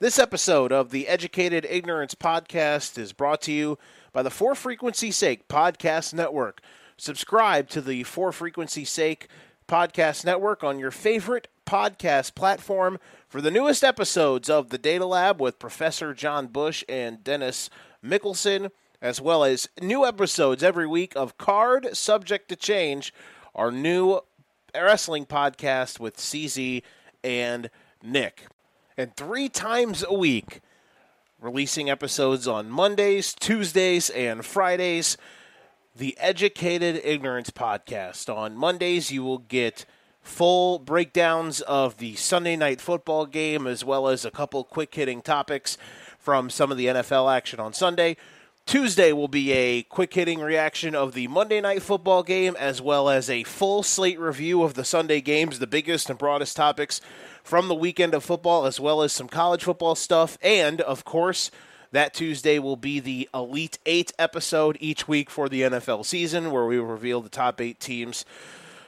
This episode of the Educated Ignorance Podcast is brought to you by the For Frequency Sake Podcast Network. Subscribe to the For Frequency Sake Podcast Network on your favorite podcast platform for the newest episodes of the Data Lab with Professor John Bush and Dennis Mickelson, as well as new episodes every week of Card Subject to Change, our new wrestling podcast with CZ and Nick and three times a week, releasing episodes on Mondays, Tuesdays, and Fridays. The Educated Ignorance Podcast. On Mondays, you will get full breakdowns of the Sunday night football game, as well as a couple quick hitting topics from some of the NFL action on Sunday. Tuesday will be a quick hitting reaction of the Monday night football game, as well as a full slate review of the Sunday games, the biggest and broadest topics from the weekend of football, as well as some college football stuff. And, of course, that Tuesday will be the Elite Eight episode each week for the NFL season, where we reveal the top eight teams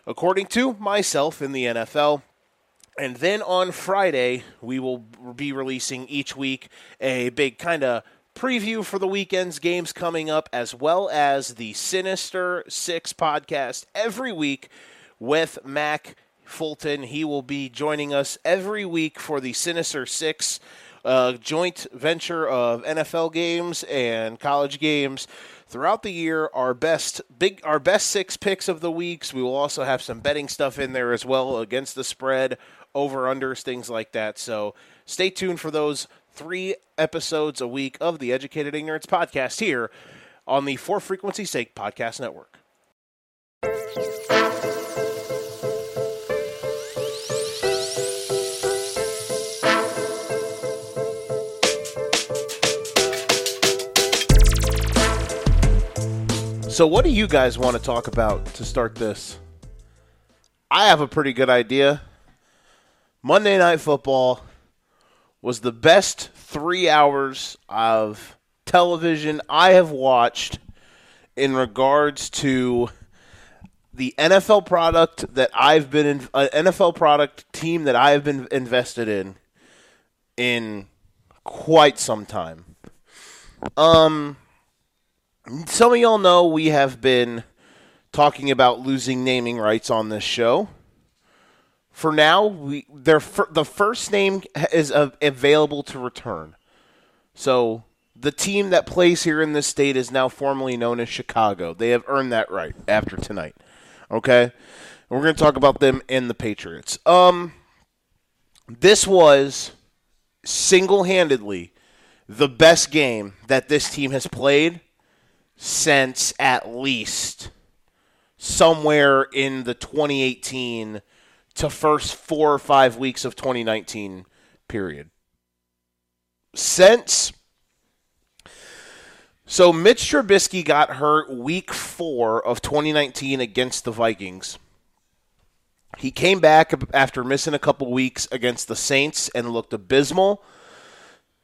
according to myself in the NFL. And then on Friday, we will be releasing each week a big kind of preview for the weekend's games coming up, as well as the Sinister Six podcast every week with Mac Fulton. He will be joining us every week for the Sinister Six uh, joint venture of NFL games and college games throughout the year. Our best big, our best six picks of the weeks. We will also have some betting stuff in there as well against the spread, over unders, things like that. So stay tuned for those three episodes a week of the Educated Ignorance podcast here on the For Frequency Sake Podcast Network. So, what do you guys want to talk about to start this? I have a pretty good idea. Monday Night Football was the best three hours of television I have watched in regards to the NFL product that I've been in, an NFL product team that I have been invested in in quite some time. Um some of y'all know we have been talking about losing naming rights on this show. For now, we their the first name is available to return. So the team that plays here in this state is now formally known as Chicago. They have earned that right after tonight. Okay, we're going to talk about them and the Patriots. Um, this was single-handedly the best game that this team has played since at least somewhere in the 2018 to first four or five weeks of 2019 period. Since so Mitch Trubisky got hurt week four of 2019 against the Vikings. He came back after missing a couple weeks against the Saints and looked abysmal.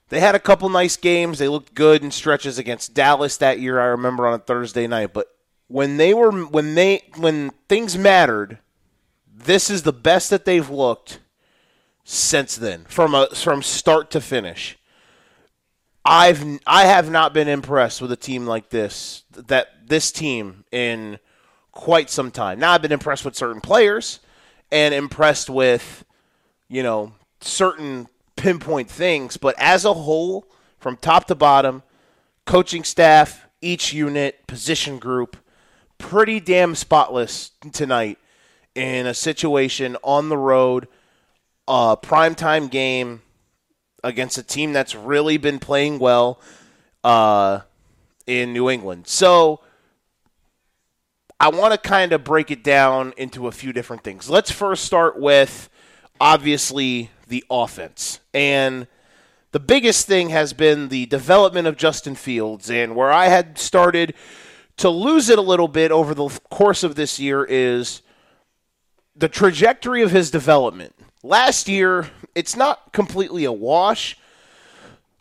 They had a couple nice games. They looked good in stretches against Dallas that year. I remember on a Thursday night. But when they were when they when things mattered, this is the best that they've looked since then, from a from start to finish. I've I have not been impressed with a team like this that this team in quite some time. Now I've been impressed with certain players and impressed with you know certain pinpoint things, but as a whole, from top to bottom, coaching staff, each unit, position group, pretty damn spotless tonight in a situation on the road, a primetime game against a team that's really been playing well uh, in New England. So I want to kind of break it down into a few different things. Let's first start with obviously the offense. And the biggest thing has been the development of Justin Fields. And where I had started to lose it a little bit over the course of this year is the trajectory of his development. Last year, it's not completely a wash,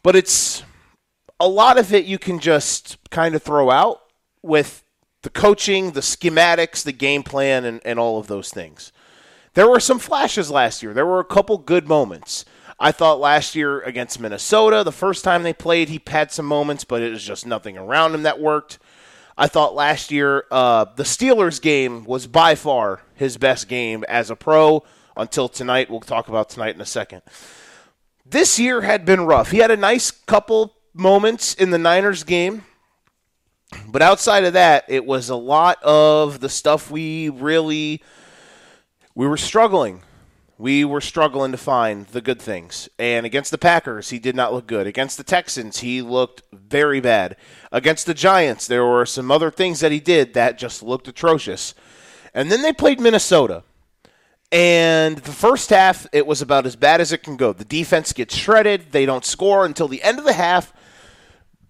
but it's a lot of it you can just kind of throw out with the coaching, the schematics, the game plan, and, and all of those things. There were some flashes last year. There were a couple good moments. I thought last year against Minnesota, the first time they played, he had some moments, but it was just nothing around him that worked. I thought last year uh, the Steelers game was by far his best game as a pro until tonight. We'll talk about tonight in a second. This year had been rough. He had a nice couple moments in the Niners game, but outside of that, it was a lot of the stuff we really we were struggling. We were struggling to find the good things. And against the Packers, he did not look good. Against the Texans, he looked very bad. Against the Giants, there were some other things that he did that just looked atrocious. And then they played Minnesota. And the first half, it was about as bad as it can go. The defense gets shredded. They don't score until the end of the half.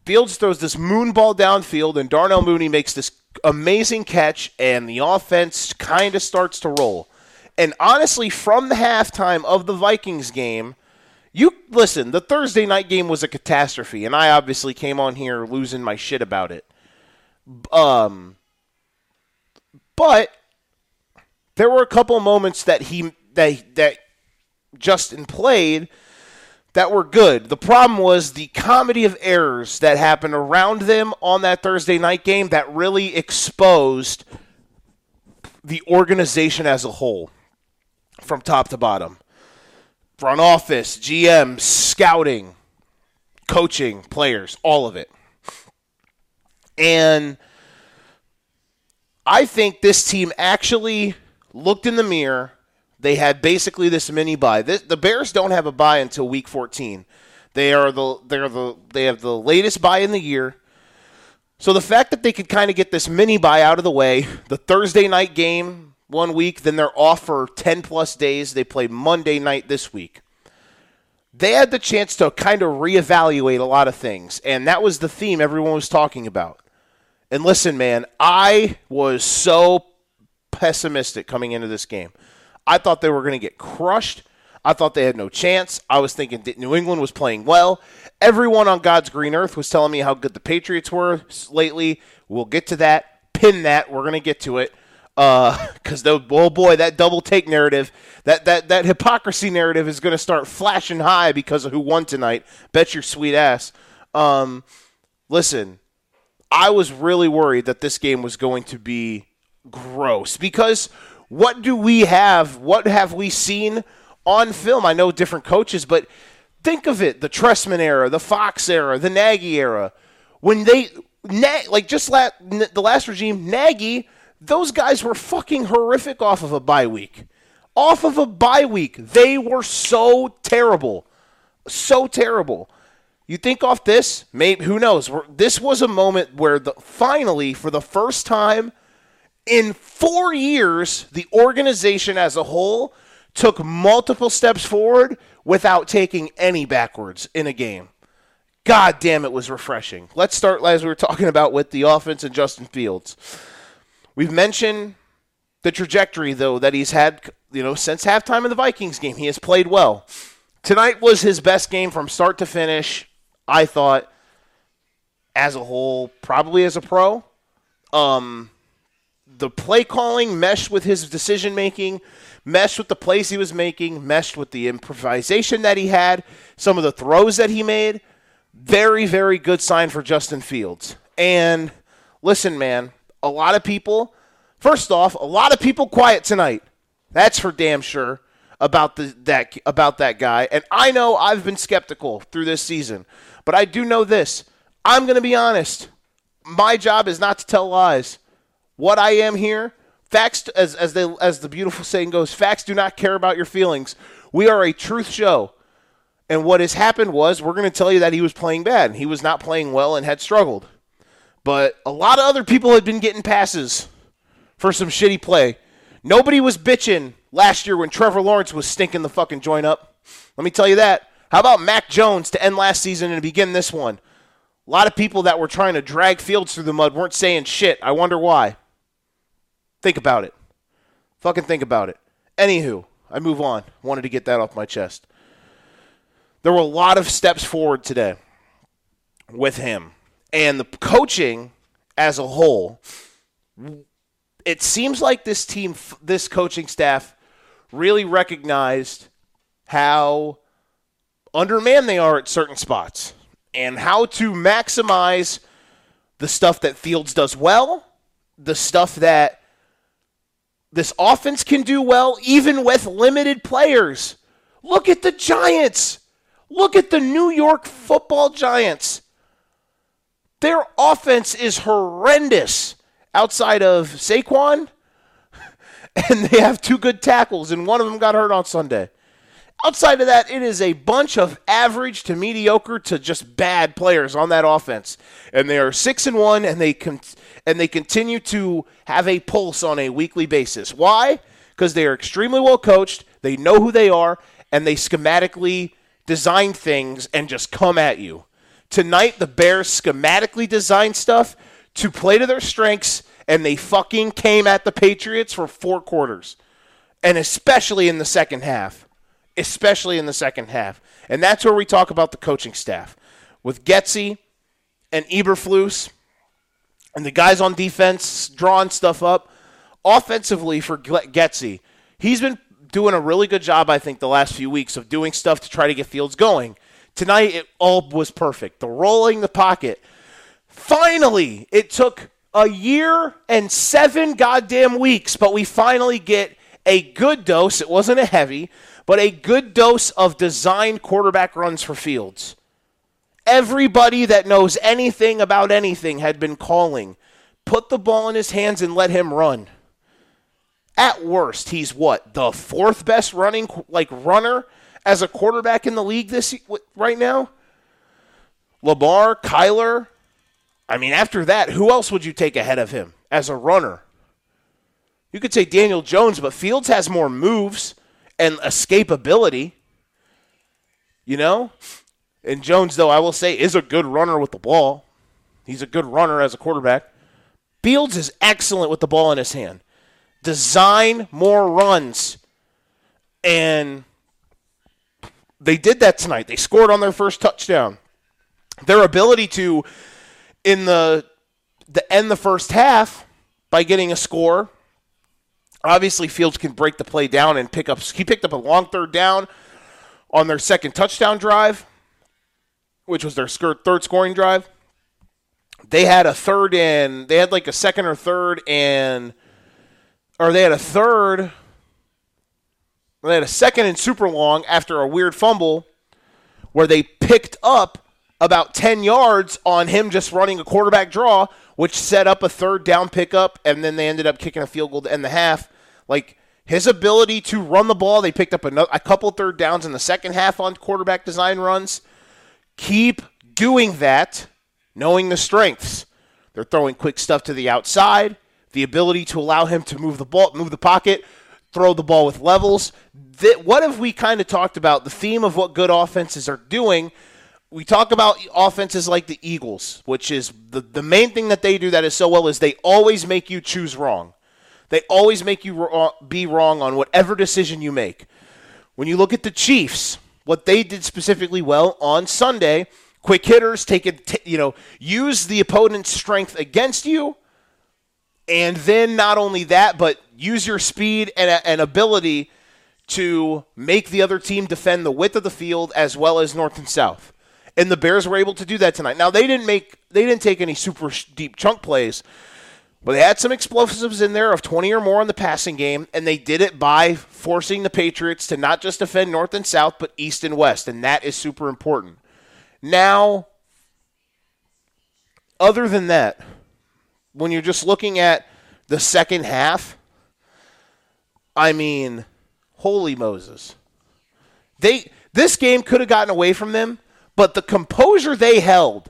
Fields throws this moon ball downfield, and Darnell Mooney makes this amazing catch, and the offense kind of starts to roll. And honestly, from the halftime of the Vikings game, you listen, the Thursday night game was a catastrophe, and I obviously came on here losing my shit about it. Um, but there were a couple moments that he that that Justin played that were good. The problem was the comedy of errors that happened around them on that Thursday night game that really exposed the organization as a whole from top to bottom. Front office, GM, scouting, coaching, players, all of it. And I think this team actually looked in the mirror. They had basically this mini bye. the Bears don't have a bye until week 14. They are the they're the they have the latest bye in the year. So the fact that they could kind of get this mini bye out of the way, the Thursday night game one week, then they're off for 10 plus days. They play Monday night this week. They had the chance to kind of reevaluate a lot of things, and that was the theme everyone was talking about. And listen, man, I was so pessimistic coming into this game. I thought they were going to get crushed. I thought they had no chance. I was thinking that New England was playing well. Everyone on God's green earth was telling me how good the Patriots were lately. We'll get to that. Pin that. We're going to get to it. Because, uh, oh boy, that double take narrative, that, that, that hypocrisy narrative is going to start flashing high because of who won tonight. Bet your sweet ass. Um, listen, I was really worried that this game was going to be gross because what do we have? What have we seen on film? I know different coaches, but think of it: the Trestman era, the Fox era, the Nagy era. When they like just la- the last regime, Nagy, those guys were fucking horrific off of a bye week. Off of a bye week, they were so terrible, so terrible. You think off this, maybe who knows? This was a moment where the finally, for the first time in four years, the organization as a whole took multiple steps forward without taking any backwards in a game. God damn, it was refreshing. Let's start as we were talking about with the offense and Justin Fields. We've mentioned the trajectory, though, that he's had, you know, since halftime of the Vikings game. He has played well. Tonight was his best game from start to finish, I thought, as a whole, probably as a pro. Um, the play calling meshed with his decision making, meshed with the plays he was making, meshed with the improvisation that he had, some of the throws that he made. Very, very good sign for Justin Fields. And listen, man, a lot of people, first off, a lot of people quiet tonight. That's for damn sure about the that about that guy. And I know I've been skeptical through this season, but I do know this. I'm going to be honest. My job is not to tell lies what I am here. Facts, as as they as the beautiful saying goes, facts do not care about your feelings. We are a truth show. And what has happened was we're going to tell you that he was playing bad. He was not playing well and had struggled. But a lot of other people had been getting passes for some shitty play. Nobody was bitching last year when Trevor Lawrence was stinking the fucking joint up. Let me tell you that. How about Mac Jones to end last season and begin this one? A lot of people that were trying to drag Fields through the mud weren't saying shit. I wonder why. Think about it. Fucking think about it. Anywho, I move on. Wanted to get that off my chest. There were a lot of steps forward today with him. And the coaching as a whole, it seems like this team, this coaching staff, really recognized how undermanned they are at certain spots and how to maximize the stuff that Fields does well, the stuff that this offense can do well, even with limited players. Look at the Giants. Look at the New York football Giants. Their offense is horrendous outside of Saquon, and they have two good tackles, and one of them got hurt on Sunday. Outside of that, it is a bunch of average to mediocre to just bad players on that offense, and they are six and one, and they con- and they continue to have a pulse on a weekly basis. Why? Because they are extremely well coached. They know who they are, and they schematically design things and just come at you. Tonight, the Bears schematically designed stuff to play to their strengths, and they fucking came at the Patriots for four quarters, and especially in the second half especially in the second half. And that's where we talk about the coaching staff. With Getsy and Eberflus and the guys on defense drawing stuff up, offensively for Getsy, he's been doing a really good job, I think, the last few weeks of doing stuff to try to get Fields going. Tonight, it all was perfect. The rolling the pocket. Finally, it took a year and seven goddamn weeks, but we finally get a good dose. It wasn't a heavy but a good dose of designed quarterback runs for Fields. Everybody that knows anything about anything had been calling. Put the ball in his hands and let him run. At worst, he's what? The fourth best running like runner as a quarterback in the league this right now? Lamar, Kyler. I mean, after that, who else would you take ahead of him as a runner? You could say Daniel Jones, but Fields has more moves and escapability. You know? And Jones, though, I will say, is a good runner with the ball. He's a good runner as a quarterback. Fields is excellent with the ball in his hand. Design more runs. And they did that tonight. They scored on their first touchdown. Their ability to, in the, the end the first half, by getting a score Obviously, Fields can break the play down and pick up. He picked up a long third down on their second touchdown drive, which was their third scoring drive. They had a third and they had like a second or third and, or they had a third. They had a second and super long after a weird fumble where they picked up about 10 yards on him just running a quarterback draw, which set up a third down pickup, and then they ended up kicking a field goal to end the half. Like his ability to run the ball, they picked up a, a couple third downs in the second half on quarterback design runs. Keep doing that, knowing the strengths. They're throwing quick stuff to the outside, the ability to allow him to move the ball, move the pocket, throw the ball with levels. That, what have we kind of talked about? The theme of what good offenses are doing. We talk about offenses like the Eagles, which is the, the main thing that they do that is so well is they always make you choose wrong. They always make you be wrong on whatever decision you make. When you look at the Chiefs, what they did specifically well on Sunday, quick hitters take it, you know, use the opponent's strength against you, and then not only that, but use your speed and, uh, and ability to make the other team defend the width of the field as well as north and south. And the Bears were able to do that tonight. Now they didn't make they didn't take any super deep chunk plays, but they had some explosives in there of 20 or more in the passing game, and they did it by forcing the Patriots to not just defend north and south, but east and west, and that is super important. Now, other than that, when you're just looking at the second half, I mean, holy Moses. They this game could have gotten away from them, but the composure they held.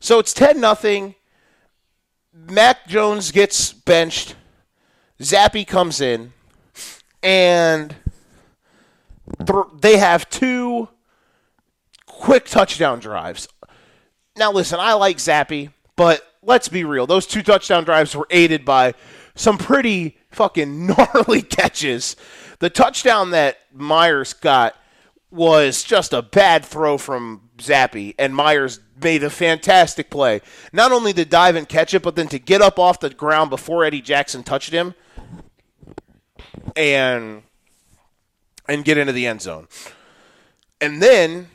So it's 10 nothing Mac Jones gets benched. Zappe comes in, and th- they have two quick touchdown drives. Now, listen, I like Zappe, but let's be real. Those two touchdown drives were aided by some pretty fucking gnarly catches. The touchdown that Meyers got was just a bad throw from Zappe, and Meyers made a fantastic play. Not only to dive and catch it, but then to get up off the ground before Eddie Jackson touched him and and get into the end zone. And then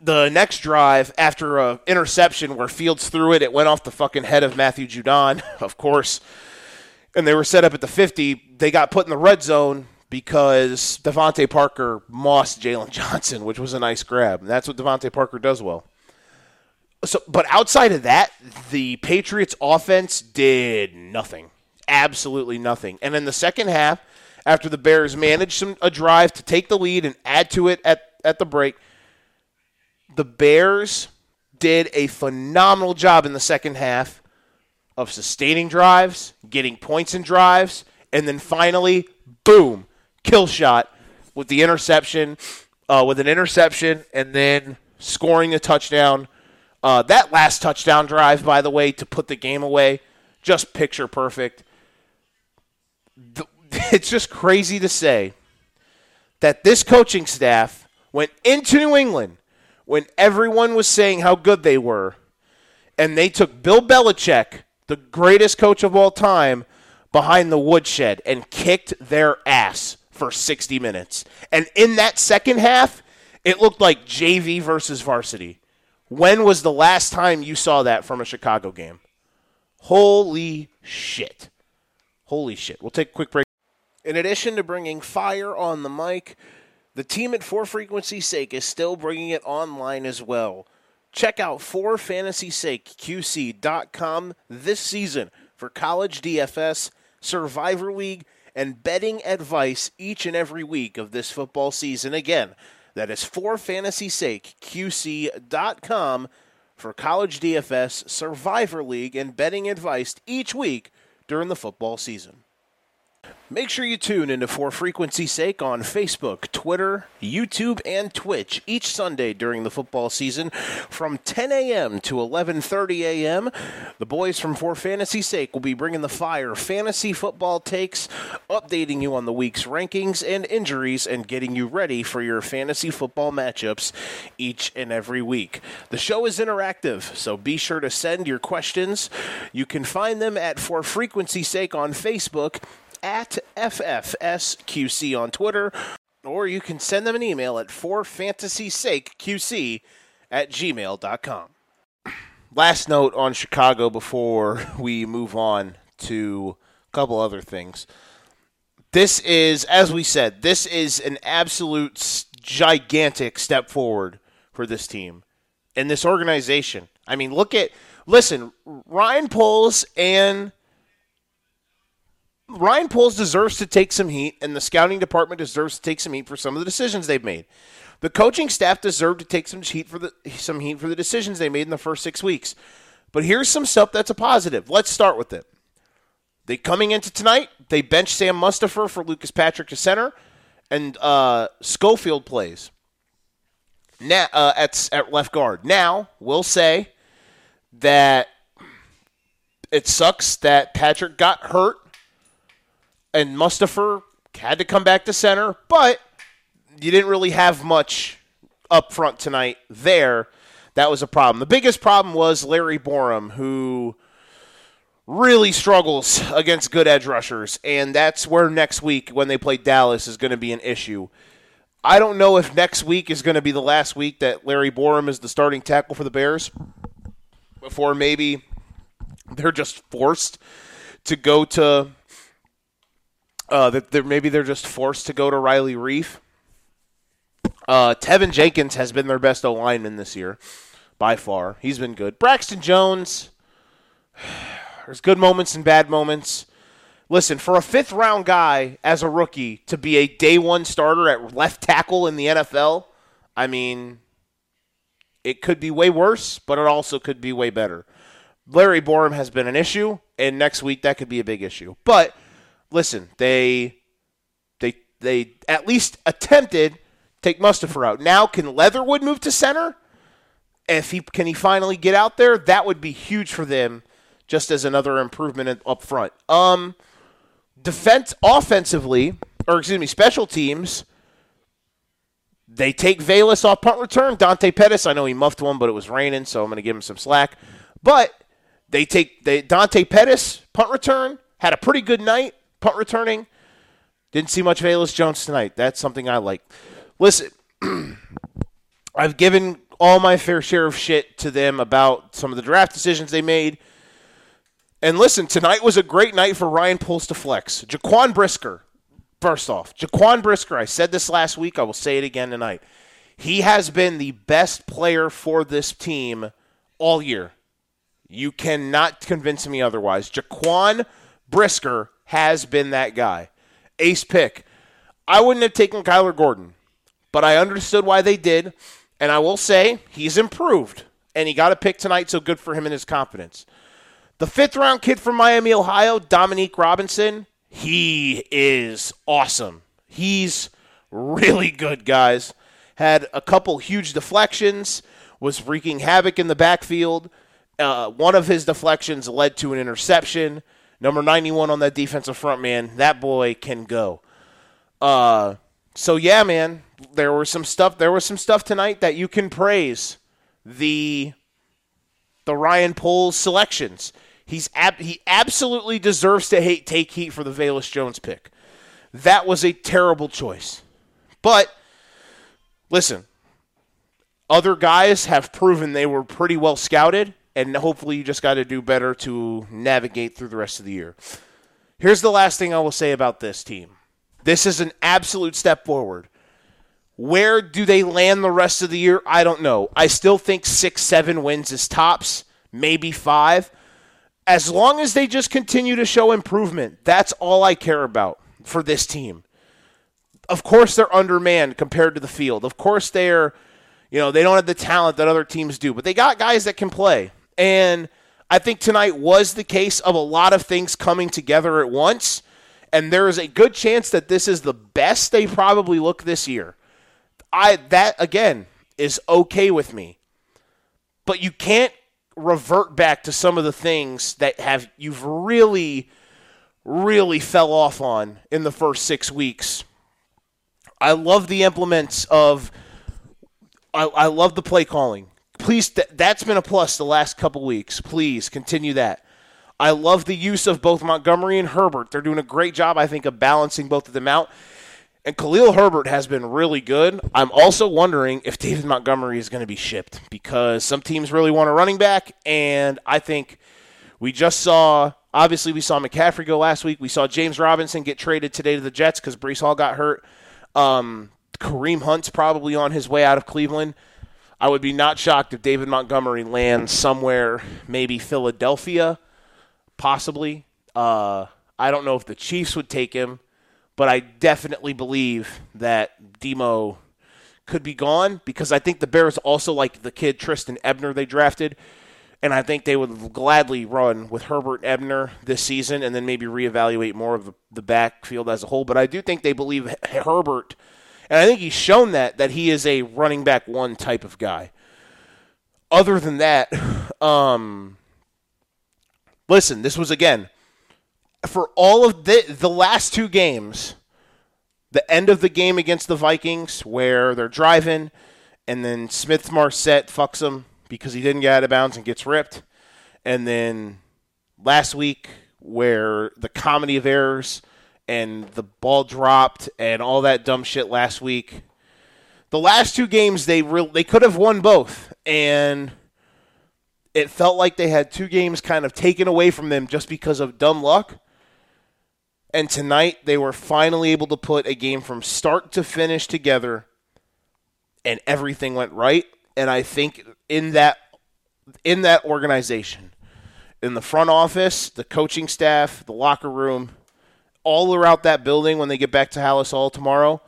the next drive after a interception where Fields threw it, it went off the fucking head of Matthew Judon, of course. And they were set up at the 50. They got put in the red zone because DeVante Parker mossed Jaylon Johnson, which was a nice grab. And that's what DeVante Parker does well. So, but outside of that, the Patriots offense did nothing. Absolutely nothing. And in the second half, after the Bears managed some, a drive to take the lead and add to it at, at the break, the Bears did a phenomenal job in the second half of sustaining drives, getting points in drives, and then finally, boom, kill shot with the interception, uh, with an interception, and then scoring a touchdown. Uh, that last touchdown drive, by the way, to put the game away, just picture perfect. The, it's just crazy to say that this coaching staff went into New England when everyone was saying how good they were, and they took Bill Belichick, the greatest coach of all time, behind the woodshed and kicked their ass for 60 minutes. And in that second half, it looked like JV versus varsity. When was the last time you saw that from a Chicago game? Holy shit. Holy shit. We'll take a quick break. In addition to bringing fire on the mic, the team at 4Frequency Sake is still bringing it online as well. Check out 4fantasysaqq.com this season for college DFS, Survivor League, and betting advice each and every week of this football season. Again, that is 4fantasysaqq.com for college DFS, Survivor League, and betting advice each week during the football season. Make sure you tune into For Frequency's Sake on Facebook, Twitter, YouTube, and Twitch each Sunday during the football season from 10 a.m. to 11:30 a.m. The boys from For Fantasy Sake will be bringing the fire fantasy football takes, updating you on the week's rankings and injuries, and getting you ready for your fantasy football matchups each and every week. The show is interactive, so be sure to send your questions. You can find them at For Frequency's Sake on Facebook at FFSQC on Twitter, or you can send them an email at forfantasysakeqc at gmail.com. Last note on Chicago before we move on to a couple other things. This is, as we said, this is an absolute gigantic step forward for this team and this organization. I mean, look at, listen, Ryan Poles and Ryan Poles deserves to take some heat, and the scouting department deserves to take some heat for some of the decisions they've made. The coaching staff deserved to take some heat for the some heat for the decisions they made in the first six weeks. But here's some stuff that's a positive. Let's start with it. They coming into tonight, they bench Sam Mustipher for Lucas Patrick to center, and uh, Schofield plays now uh, at at left guard. Now we'll say that it sucks that Patrick got hurt and Mustipher had to come back to center, but you didn't really have much up front tonight there. That was a problem. The biggest problem was Larry Borom, who really struggles against good edge rushers, and that's where next week, when they play Dallas, is going to be an issue. I don't know if next week is going to be the last week that Larry Borom is the starting tackle for the Bears, before maybe they're just forced to go to uh, that they're, maybe they're just forced to go to Riley Reiff. Uh, Teven Jenkins has been their best lineman this year, by far. He's been good. Braxton Jones, there's good moments and bad moments. Listen, for a fifth round guy as a rookie to be a day one starter at left tackle in the NFL, I mean, it could be way worse, but it also could be way better. Larry Borom has been an issue, and next week that could be a big issue. But listen, they they they at least attempted take Mustafa out. Now can Leatherwood move to center? If he can he finally get out there, that would be huge for them just as another improvement up front. Um defense offensively, or excuse me, special teams, they take Velus off punt return. Dante Pettis, I know he muffed one, but it was raining, so I'm going to give him some slack. But they take they, Dante Pettis punt return had a pretty good night punt returning. Didn't see much Velus Jones tonight. That's something I like. Listen, I've given all my fair share of shit to them about some of the draft decisions they made. And listen, tonight was a great night for Ryan Poles to flex. Jaquan Brisker, first off, Jaquan Brisker, I said this last week, I will say it again tonight. He has been the best player for this team all year. You cannot convince me otherwise. Jaquan Brisker has been that guy. Ace pick. I wouldn't have taken Kyler Gordon, but I understood why they did. And I will say he's improved. And he got a pick tonight, so good for him and his confidence. The fifth round kid from Miami, Ohio, Dominique Robinson, he is awesome. He's really good, guys. Had a couple huge deflections, was wreaking havoc in the backfield. Uh, one of his deflections led to an interception. Number 91 on that defensive front, man. That boy can go. Uh, so yeah, man, there was some stuff. There was some stuff tonight that you can praise the the Ryan Poles selections. He's ab- he absolutely deserves to hate take heat for the Velus Jones pick. That was a terrible choice. But listen, other guys have proven they were pretty well scouted, and hopefully you just got to do better to navigate through the rest of the year. Here's the last thing I will say about this team. This is an absolute step forward. Where do they land the rest of the year? I don't know. I still think six, seven wins is tops, maybe five as long as they just continue to show improvement, that's all I care about for this team. Of course, they're undermanned compared to the field. Of course, they're, you know, they don't have the talent that other teams do, but they got guys that can play. And I think tonight was the case of a lot of things coming together at once. And there is a good chance that this is the best they probably look this year. I that again is okay with me. But you can't revert back to some of the things that have you've really really fell off on in the first 6 weeks. I love the implements of I, I love the play calling. Please th- that's been a plus the last couple weeks. Please continue that. I love the use of both Montgomery and Herbert. They're doing a great job, I think, of balancing both of them out. And Khalil Herbert has been really good. I'm also wondering if David Montgomery is going to be shipped because some teams really want a running back. And I think we just saw, obviously, we saw McCaffrey go last week. We saw James Robinson get traded today to the Jets because Breece Hall got hurt. Um, Kareem Hunt's probably on his way out of Cleveland. I would be not shocked if David Montgomery lands somewhere, maybe Philadelphia, possibly. Uh, I don't know if the Chiefs would take him but I definitely believe that Demo could be gone because I think the Bears also like the kid Trestan Ebner they drafted. And I think they would gladly run with Herbert Ebner this season and then maybe reevaluate more of the, backfield as a whole. But I do think they believe Herbert, and I think he's shown that, that he is a running back one type of guy. Other than that, um, listen, this was again for all of the the last two games, the end of the game against the Vikings where they're driving, and then Smith-Marsette fucks him because he didn't get out of bounds and gets ripped, and then last week where the comedy of errors and the ball dropped and all that dumb shit last week. The last two games they re- they could have won both and it felt like they had two games kind of taken away from them just because of dumb luck. And tonight they were finally able to put a game from start to finish together and everything went right. And I think in that in that organization, in the front office, the coaching staff, the locker room, all around that building when they get back to Halas Hall tomorrow,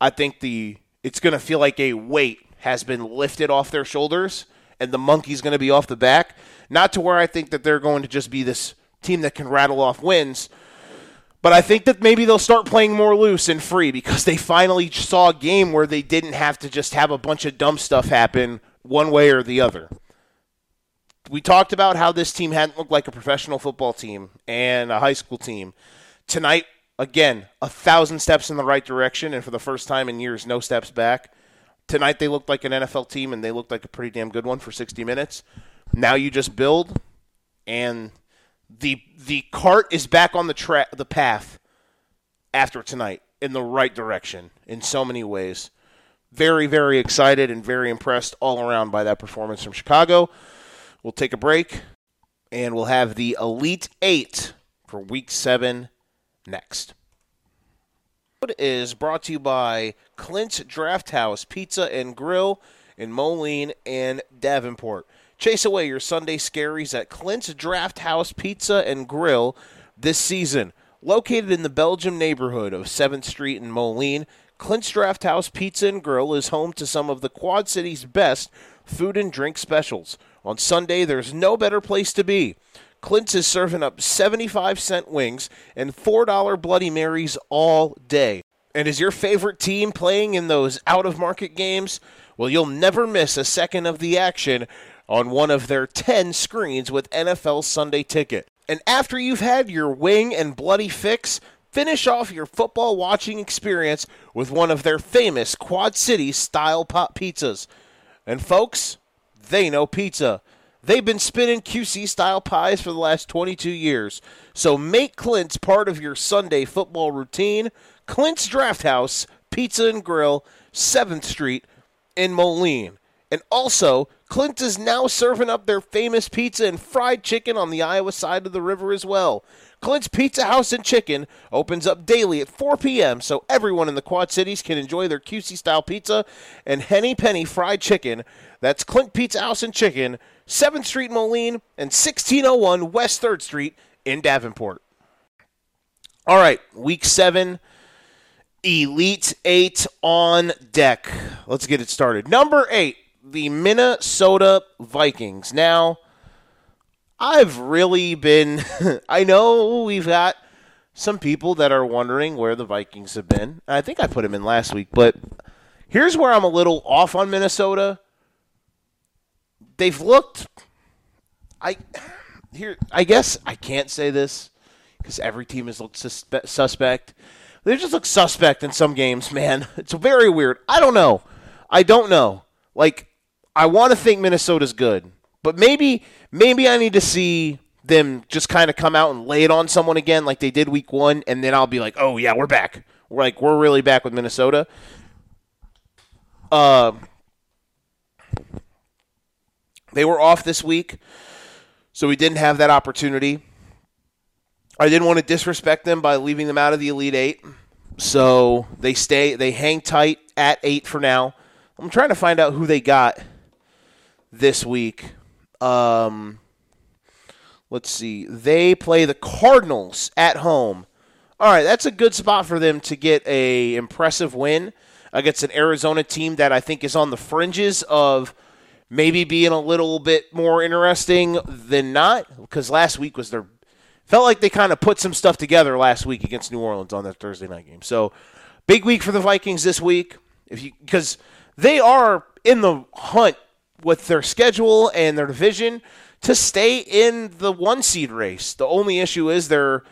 I think the it's going to feel like a weight has been lifted off their shoulders and the monkey's going to be off the back. Not to where I think that they're going to just be this team that can rattle off wins, but I think that maybe they'll start playing more loose and free because they finally saw a game where they didn't have to just have a bunch of dumb stuff happen one way or the other. We talked about how this team hadn't looked like a professional football team and a high school team. Tonight, again, a thousand steps in the right direction, and for the first time in years, no steps back. Tonight, they looked like an NFL team, and they looked like a pretty damn good one for 60 minutes. Now you just build, and – the the cart is back on the track the path after tonight in the right direction in so many ways. very, very excited and very impressed all around by that performance from Chicago. We'll take a break and we'll have the Elite Eight for week seven next. is brought to you by Clint's Draft House Pizza and Grill in Moline and Davenport. Chase away your Sunday scaries at Clint's Draft House Pizza and Grill this season. Located in the Belgium neighborhood of 7th Street in Moline, Clint's Draft House Pizza and Grill is home to some of the Quad City's best food and drink specials. On Sunday, there's no better place to be. Clint's is serving up 75 cent wings and $4 Bloody Marys all day. And is your favorite team playing in those out of market games? Well, you'll never miss a second of the action on one of their 10 screens with NFL Sunday Ticket. And after you've had your wing and bloody fix, finish off your football watching experience with one of their famous Quad City style pop pizzas. And folks, they know pizza. They've been spinning QC style pies for the last 22 years. So make Clint's part of your Sunday football routine. Clint's Draft House, Pizza and Grill, 7th Street in Moline. And also, Clint is now serving up their famous pizza and fried chicken on the Iowa side of the river as well. Clint's Pizza House and Chicken opens up daily at 4 p.m. so everyone in the Quad Cities can enjoy their QC style pizza and Henny Penny fried chicken. That's Clint Pete's House and Chicken, 7th Street Moline and 1601 West 3rd Street in Davenport. All right, week seven, Elite Eight on deck. Let's get it started. Number eight, the Minnesota Vikings. Now, I've really been, I know we've got some people that are wondering where the Vikings have been. I think I put them in last week, but here's where I'm a little off on Minnesota. They've looked, I, here, I guess I can't say this because every team has looked suspe- suspect. They just look suspect in some games, man. It's very weird. I don't know. I don't know. Like, I want to think Minnesota's good, but maybe maybe I need to see them just kind of come out and lay it on someone again, like they did week one, and then I'll be like, oh yeah, we're back. We're like we're really back with Minnesota. Uh, they were off this week, so we didn't have that opportunity. I didn't want to disrespect them by leaving them out of the Elite Eight, so they stay. They hang tight at eight for now. I'm trying to find out who they got this week. Um, let's see. They play the Cardinals at home. All right, that's a good spot for them to get a impressive win against an Arizona team that I think is on the fringes of maybe being a little bit more interesting than not because last week was their felt like they kind of put some stuff together last week against New Orleans on that Thursday night game. So, big week for the Vikings this week if you because they are in the hunt with their schedule and their division to stay in the one seed race. The only issue is they're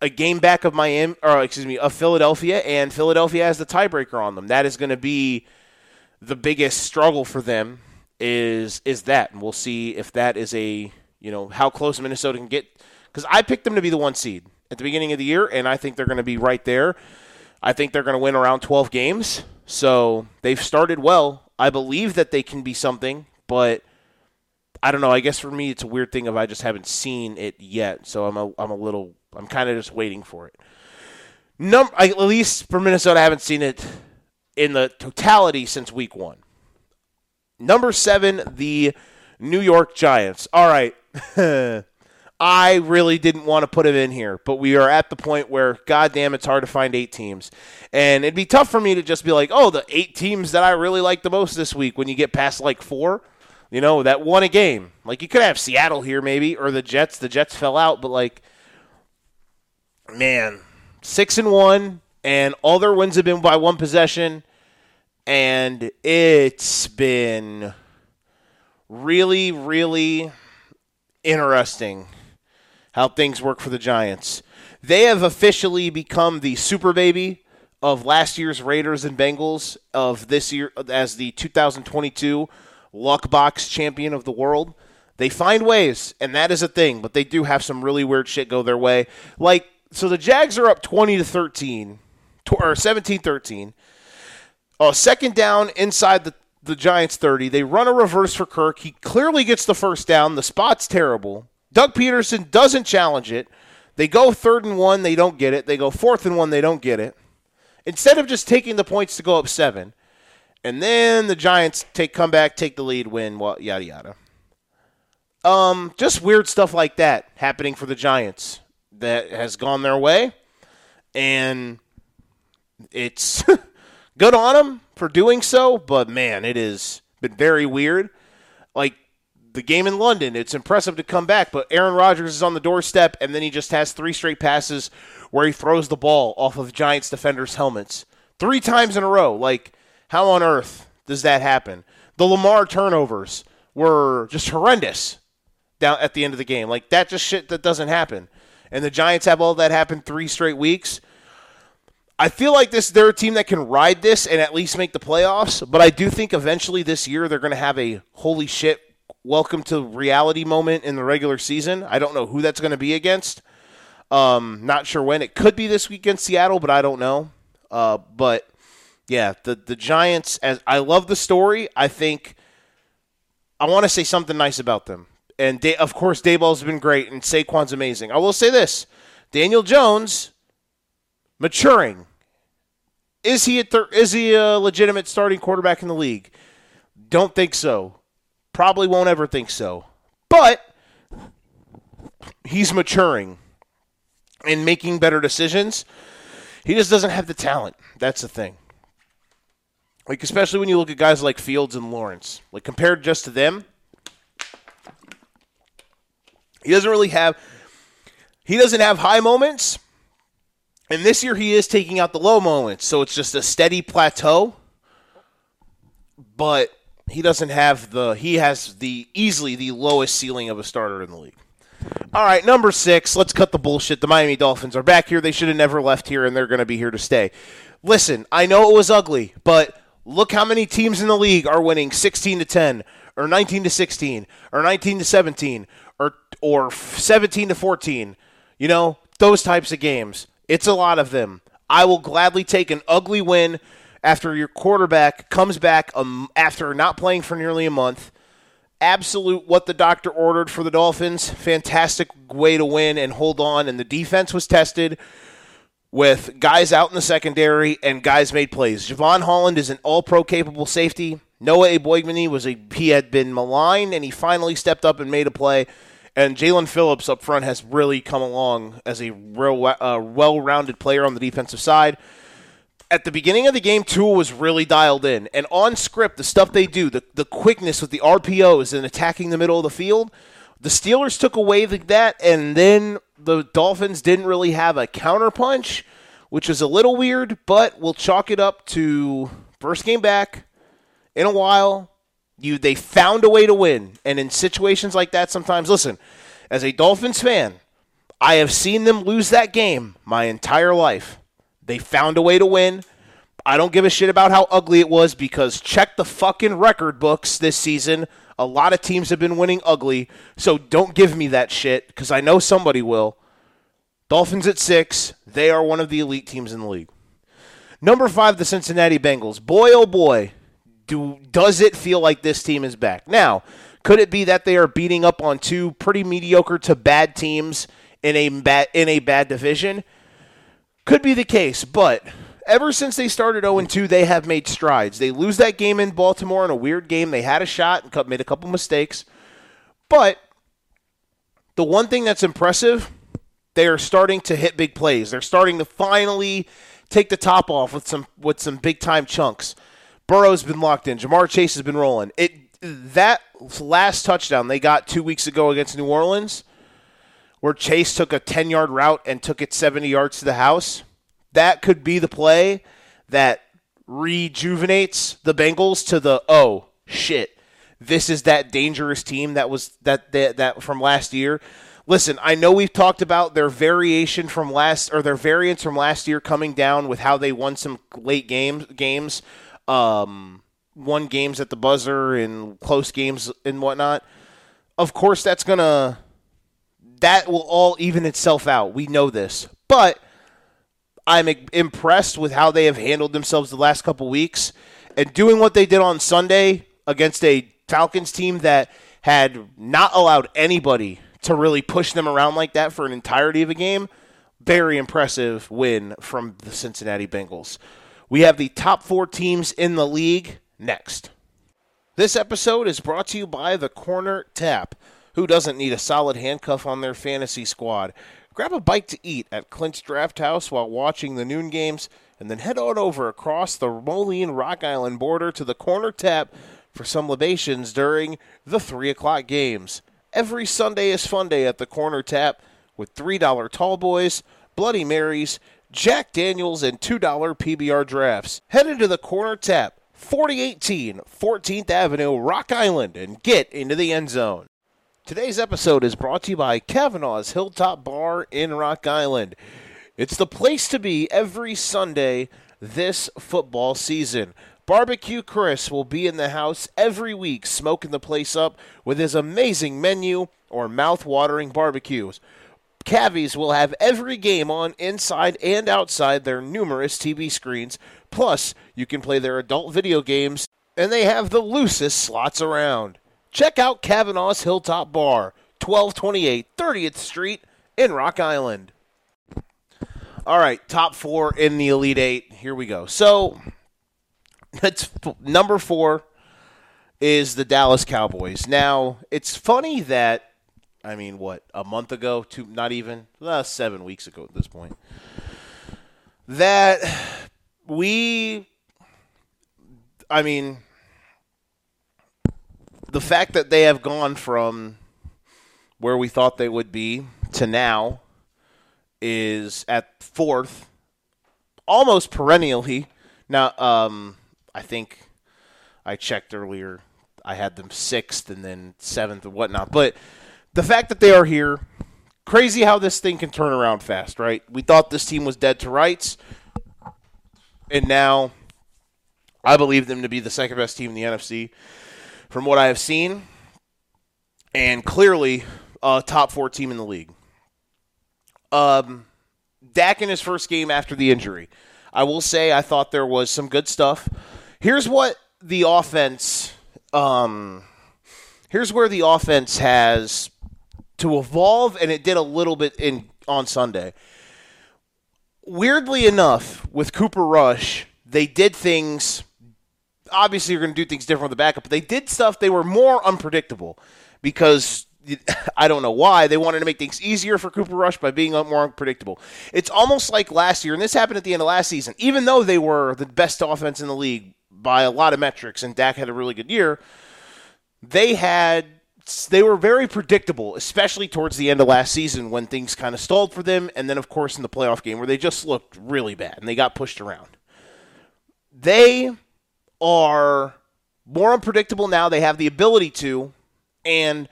a game back of Miami, or excuse me, of Philadelphia, and Philadelphia has the tiebreaker on them. That is going to be the biggest struggle for them. Is is that, and we'll see if that is a you know how close Minnesota can get. Because I picked them to be the one seed at the beginning of the year, and I think they're going to be right there. I think they're going to win around 12 games. So they've started well. I believe that they can be something, but I don't know. I guess for me, it's a weird thing if I just haven't seen it yet. So I'm a, I'm a little, I'm kind of just waiting for it. Num- at least for Minnesota, I haven't seen it in the totality since week one. Number seven, the New York Giants. All right. I really didn't want to put him in here, but we are at the point where, goddamn, it's hard to find eight teams. And it'd be tough for me to just be like, oh, the eight teams that I really like the most this week when you get past like four, you know, that won a game. Like, you could have Seattle here maybe, or the Jets. The Jets fell out, but like, man, six and one, and all their wins have been by one possession. And it's been really, really interesting how things work for the Giants. They have officially become the super baby of last year's Raiders and Bengals of this year as the 2022 Luck Box champion of the world. They find ways, and that is a thing, but they do have some really weird shit go their way. Like, so the Jags are up 20 to 13, or 17 13. Oh, second down inside the, the Giants 30. They run a reverse for Kirk. He clearly gets the first down. The spot's terrible. Doug Pederson doesn't challenge it. They go third and one, they don't get it. They go fourth and one, they don't get it. Instead of just taking the points to go up seven, and then the Giants take come back, take the lead, win, well, yada yada. Um, just weird stuff like that happening for the Giants that has gone their way, and it's good on them for doing so. But man, it has been very weird. Like the game in London, it's impressive to come back, but Aaron Rodgers is on the doorstep, and then he just has three straight passes where he throws the ball off of Giants defenders' helmets three times in a row. Like, how on earth does that happen? The Lamar turnovers were just horrendous down at the end of the game. Like that just shit that doesn't happen. And the Giants have all that happen three straight weeks. I feel like this they're a team that can ride this and at least make the playoffs, but I do think eventually this year they're going to have a holy shit welcome to reality moment in the regular season. I don't know who that's going to be against. Um, not sure when. It could be this week against Seattle, but I don't know. Uh, but yeah, the the Giants. As I love the story, I think I want to say something nice about them. And they, of course, Daboll's been great, and Saquon's amazing. I will say this: Daniel Jones maturing. Is he a thir- is he a legitimate starting quarterback in the league? Don't think so. Probably won't ever think so. But he's maturing and making better decisions. He just doesn't have the talent. That's the thing. Like especially when you look at guys like Fields and Lawrence. Like compared just to them, he doesn't really have he doesn't have high moments. And this year he is taking out the low moments. So it's just a steady plateau. But he doesn't have the he has the easily the lowest ceiling of a starter in the league. All right, number six. Let's cut the bullshit. The Miami Dolphins are back here. They should have never left here, and they're going to be here to stay. Listen, I know it was ugly, but look how many teams in the league are winning 16 to 10, or 19 to 16, or 19 to 17, or or 17 to 14. You know those types of games. It's a lot of them. I will gladly take an ugly win after your quarterback comes back um, after not playing for nearly a month absolute what the doctor ordered for the Dolphins. Fantastic way to win and hold on. And the defense was tested with guys out in the secondary and guys made plays. Jevon Holland is an all pro capable safety. Noah Igbinoghene was a he had been maligned and he finally stepped up and made a play. And Jaelan Phillips up front has really come along as a real uh, well rounded player on the defensive side at the beginning of the game, Tua was really dialed in. And on script, the stuff they do, the, the quickness with the RPOs and attacking the middle of the field, the Steelers took away the, that, and then the Dolphins didn't really have a counterpunch, which is a little weird, but we'll chalk it up to first game back in a while. You they found a way to win. And in situations like that, sometimes listen, as a Dolphins fan, I have seen them lose that game my entire life. They found a way to win. I don't give a shit about how ugly it was because check the fucking record books this season. A lot of teams have been winning ugly, so don't give me that shit because I know somebody will. Dolphins at six. They are one of the elite teams in the league. Number five, the Cincinnati Bengals. Boy, oh boy, do does it feel like this team is back? Now, could it be that they are beating up on two pretty mediocre to bad teams in a bad in a bad division? Could be the case, but ever since they started 0 2, they have made strides. They lose that game in Baltimore in a weird game. They had a shot and made a couple mistakes. But the one thing that's impressive, they are starting to hit big plays. They're starting to finally take the top off with some with some big time chunks. Burrow's been locked in. Ja'Marr Chase has been rolling. It that last touchdown they got two weeks ago against New Orleans where Chase took a 10 yard route and took it 70 yards to the house. That could be the play that rejuvenates the Bengals to the oh shit. This is that dangerous team that was that that, that from last year. Listen, I know we've talked about their variation from last or their variance from last year coming down with how they won some late games games, um, won games at the buzzer and close games and whatnot. Of course, that's gonna that will all even itself out. We know this. But I'm impressed with how they have handled themselves the last couple weeks. and doing what they did on Sunday against a Falcons team that had not allowed anybody to really push them around like that for an entirety of a game. Very impressive win from the Cincinnati Bengals. We have the top four teams in the league next. This episode is brought to you by the Corner Tap. Who doesn't need a solid handcuff on their fantasy squad? Grab a bite to eat at Clint's Draft House while watching the noon games, and then head on over across the Moline Rock Island border to the Corner Tap for some libations during the 3 o'clock games. Every Sunday is fun day at the Corner Tap with $3 tall boys, Bloody Marys, Jack Daniels, and $2 PBR drafts. Head into the Corner Tap, 4018 14th Avenue, Rock Island, and get into the end zone. Today's episode is brought to you by Kavanaugh's Hilltop Bar in Rock Island. It's the place to be every Sunday this football season. Barbecue Chris will be in the house every week, smoking the place up with his amazing menu or mouth-watering barbecues. Cavies will have every game on inside and outside their numerous TV screens. Plus, you can play their adult video games, and they have the loosest slots around. Check out Kavanaugh's Hilltop Bar, 1228 30th Street in Rock Island. All right, top four in the Elite Eight. Here we go. So, that's number four is the Dallas Cowboys. Now, it's funny that, I mean, what, a month ago, two, not even, uh, seven weeks ago at this point, that we, I mean, the fact that they have gone from where we thought they would be to now is at fourth, almost perennially. Now, um, I think I checked earlier. I had them sixth and then seventh and whatnot. But the fact that they are here, crazy how this thing can turn around fast, right? We thought this team was dead to rights, and now I believe them to be the second best team in the NFC from what I have seen, and clearly a top four team in the league. Um, Dak in his first game after the injury. I will say I thought there was some good stuff. Here's what the offense. Um, here's where the offense has to evolve, and it did a little bit in on Sunday. Weirdly enough, with Cooper Rush, they did things obviously you're going to do things different with the backup, but they did stuff they were more unpredictable because I don't know why they wanted to make things easier for Cooper Rush by being more unpredictable. It's almost like last year, and this happened at the end of last season. Even though they were the best offense in the league by a lot of metrics, and Dak had a really good year, they had they were very predictable, especially towards the end of last season when things kind of stalled for them, and then of course in the playoff game where they just looked really bad and they got pushed around. They are more unpredictable now. They have the ability to, and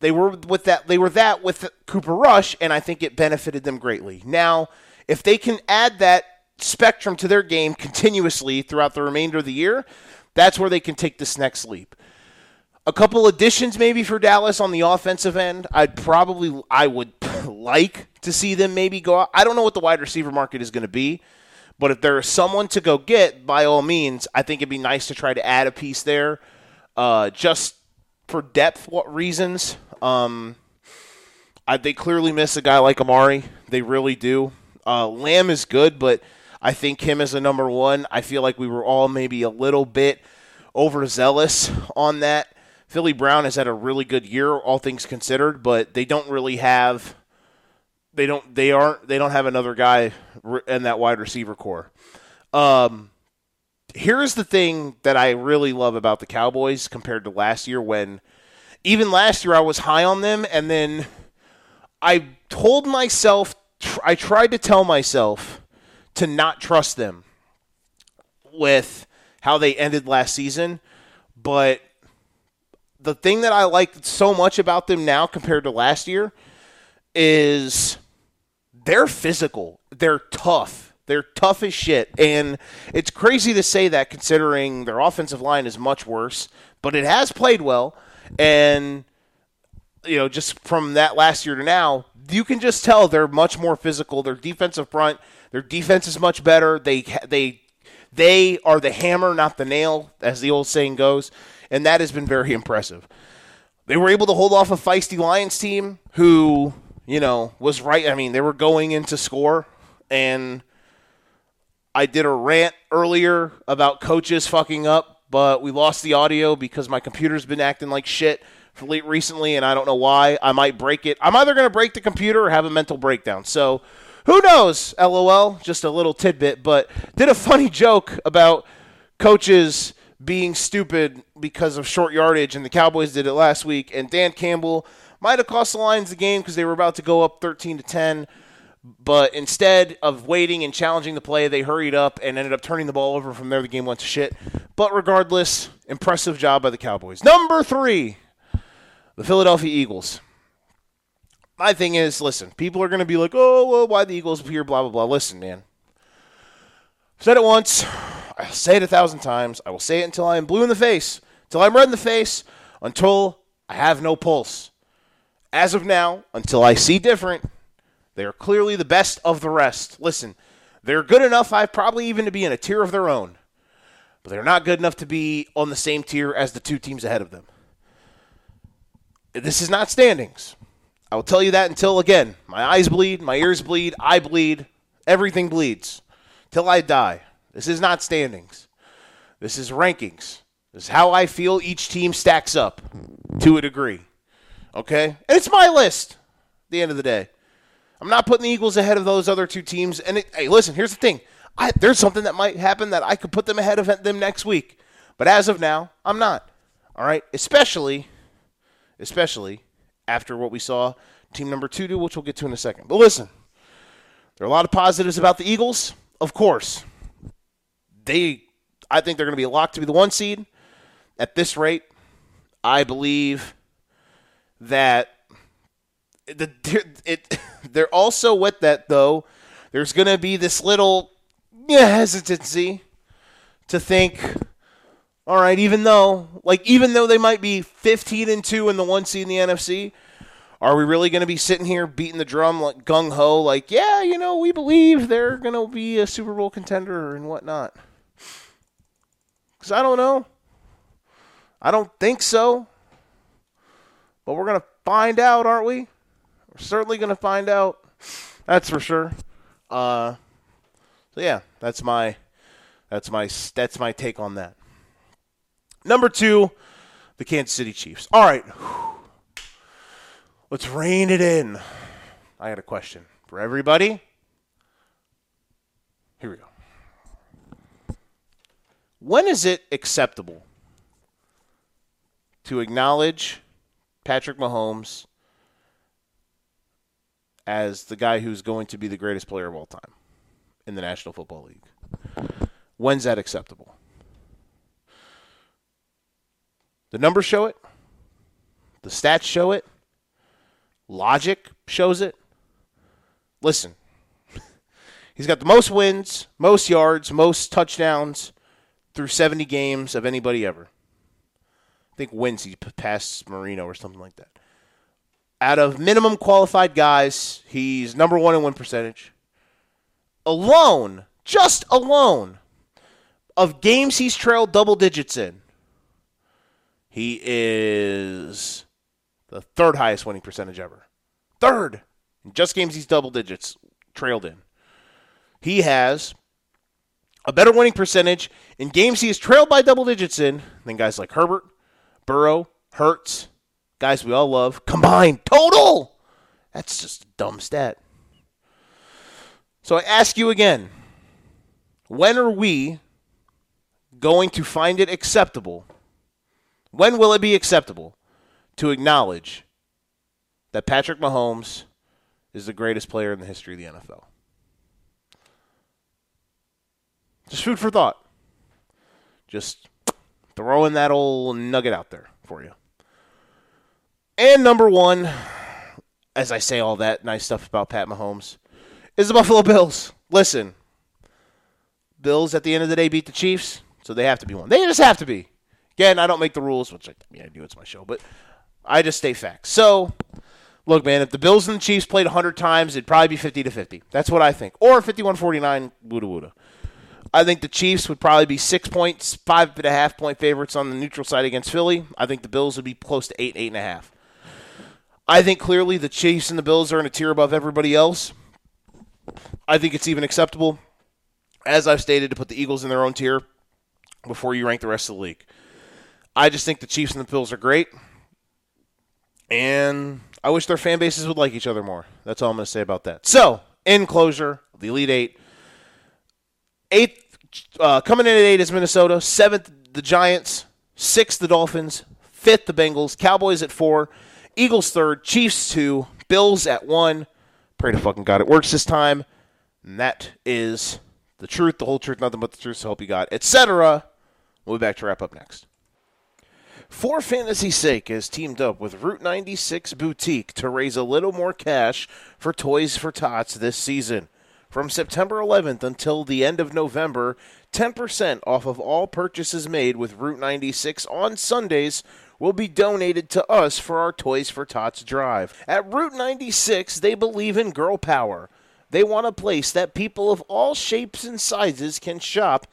they were with that. They were that with Cooper Rush, and I think it benefited them greatly. Now, if they can add that spectrum to their game continuously throughout the remainder of the year, that's where they can take this next leap. A couple additions maybe for Dallas on the offensive end. I'd probably I would like to see them maybe go out. I don't know what the wide receiver market is going to be. But if there is someone to go get, by all means, I think it'd be nice to try to add a piece there, uh, just for depth what reasons. Um, I, they clearly miss a guy like Amari. They really do. Uh, Lamb is good, but I think him as a number one. I feel like we were all maybe a little bit overzealous on that. Philly Brown has had a really good year, all things considered, but they don't really have they don't they aren't they don't have another guy in that wide receiver corps. Um, here's the thing that I really love about the Cowboys compared to last year when even last year I was high on them and then I told myself I tried to tell myself to not trust them with how they ended last season, but the thing that I like so much about them now compared to last year is they're physical. They're tough. They're tough as shit. And it's crazy to say that considering their offensive line is much worse, but it has played well. And, you know, just from that last year to now, you can just tell they're much more physical. Their defensive front, their defense is much better. They, they, They are the hammer, not the nail, as the old saying goes, and that has been very impressive. They were able to hold off a feisty Lions team who, you know, was right. I mean, they were going into score, and I did a rant earlier about coaches fucking up, but we lost the audio because my computer's been acting like shit for late recently, and I don't know why. I might break it. I'm either going to break the computer or have a mental breakdown. So who knows? LOL. Just a little tidbit, but did a funny joke about coaches being stupid because of short yardage, and the Cowboys did it last week. And Dan Campbell might have cost the Lions the game because they were about to go up 13 to 10. But instead of waiting and challenging the play, they hurried up and ended up turning the ball over. From there, the game went to shit. But regardless, impressive job by the Cowboys. Number three, the Philadelphia Eagles. My thing is, listen, people are going to be like, oh, well, why the Eagles here, blah, blah, blah. Listen, man. Said it once. I'll say it a thousand times. I will say it until I am blue in the face, until I'm red in the face, until I have no pulse. As of now, until I see different, they are clearly the best of the rest. Listen, they're good enough, I've probably even to be in a tier of their own, but they're not good enough to be on the same tier as the two teams ahead of them. This is not standings. I will tell you that until, again, my eyes bleed, my ears bleed, I bleed, everything bleeds. Till I die. This is not standings. This is rankings. This is how I feel each team stacks up to a degree. Okay? And it's my list at the end of the day. I'm not putting the Eagles ahead of those other two teams. And it, hey, listen, here's the thing. I, there's something that might happen that I could put them ahead of them next week. But as of now, I'm not. All right? Especially, especially after what we saw team number two do, which we'll get to in a second. But listen, there are a lot of positives about the Eagles, of course they, I think they're going to be locked to be the one seed at this rate. I believe that the it they're also with that though. There's going to be this little yeah, hesitancy to think all right, even though like even though they might be 15 and 2 in the one seed in the NFC, are we really going to be sitting here beating the drum like gung ho like, yeah, you know, we believe they're going to be a Super Bowl contender and whatnot? Because I don't know. I don't think so. But we're going to find out, aren't we? We're certainly going to find out. That's for sure. Uh, so yeah, that's my that's my that's my take on that. Number two, the Kansas City Chiefs. All right, let's rein it in. I got a question for everybody. Here we go. When is it acceptable to acknowledge Patrick Mahomes as the guy who's going to be the greatest player of all time in the National Football League? When's that acceptable? The numbers show it. The stats show it. Logic shows it. Listen, he's got the most wins, most yards, most touchdowns through 70 games of anybody ever. Think wins he passed Marino or something like that. Out of minimum qualified guys, he's number one in win percentage. Alone, just alone, of games he's trailed double digits in, he is the third highest winning percentage ever. Third. In just games he's double digits trailed in. He has a better winning percentage in games he is trailed by double digits in than guys like Herbert, Burrow, Hurts, guys we all love, combined total. That's just a dumb stat. So I ask you again when are we going to find it acceptable? When will it be acceptable to acknowledge that Patrick Mahomes is the greatest player in the history of the NFL? Just food for thought. Just throwing that old nugget out there for you. And number one, as I say all that nice stuff about Pat Mahomes, is the Buffalo Bills. Listen, Bills at the end of the day beat the Chiefs, so they have to be one. They just have to be. Again, I don't make the rules, which I, mean I do. It's my show, but I just stay facts. So, look, man, if the Bills and the Chiefs played 100 times, it'd probably be 50 to 50. That's what I think, or 51-49, woota woota. I think the Chiefs would probably be six points, five and a half point favorites on the neutral side against Philly. I think the Bills would be close to eight, eight and a half. I think clearly the Chiefs and the Bills are in a tier above everybody else. I think it's even acceptable, as I've stated, to put the Eagles in their own tier before you rank the rest of the league. I just think the Chiefs and the Bills are great. And I wish their fan bases would like each other more. That's all I'm going to say about that. So, in closure, the Elite Eight. Eighth, uh, coming in at eight is Minnesota. Seventh, the Giants. Sixth, the Dolphins. Fifth, the Bengals. Cowboys at four. Eagles third. Chiefs two. Bills at one. Pray to fucking God it works this time. And that is the truth, the whole truth, nothing but the truth. So hope you got, etc. We'll be back to wrap up next. For Fantasy's Sake has teamed up with Route 96 Boutique to raise a little more cash for Toys for Tots this season. From September 11th until the end of November, 10% off of all purchases made with Route 96 on Sundays will be donated to us for our Toys for Tots drive. At Route 96, they believe in girl power. They want a place that people of all shapes and sizes can shop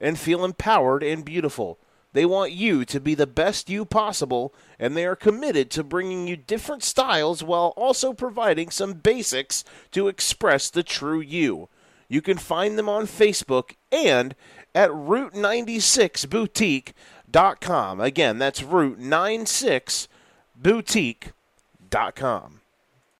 and feel empowered and beautiful. They want you to be the best you possible, and they are committed to bringing you different styles while also providing some basics to express the true you. You can find them on Facebook and at Route96Boutique.com. Again, that's Route96Boutique.com.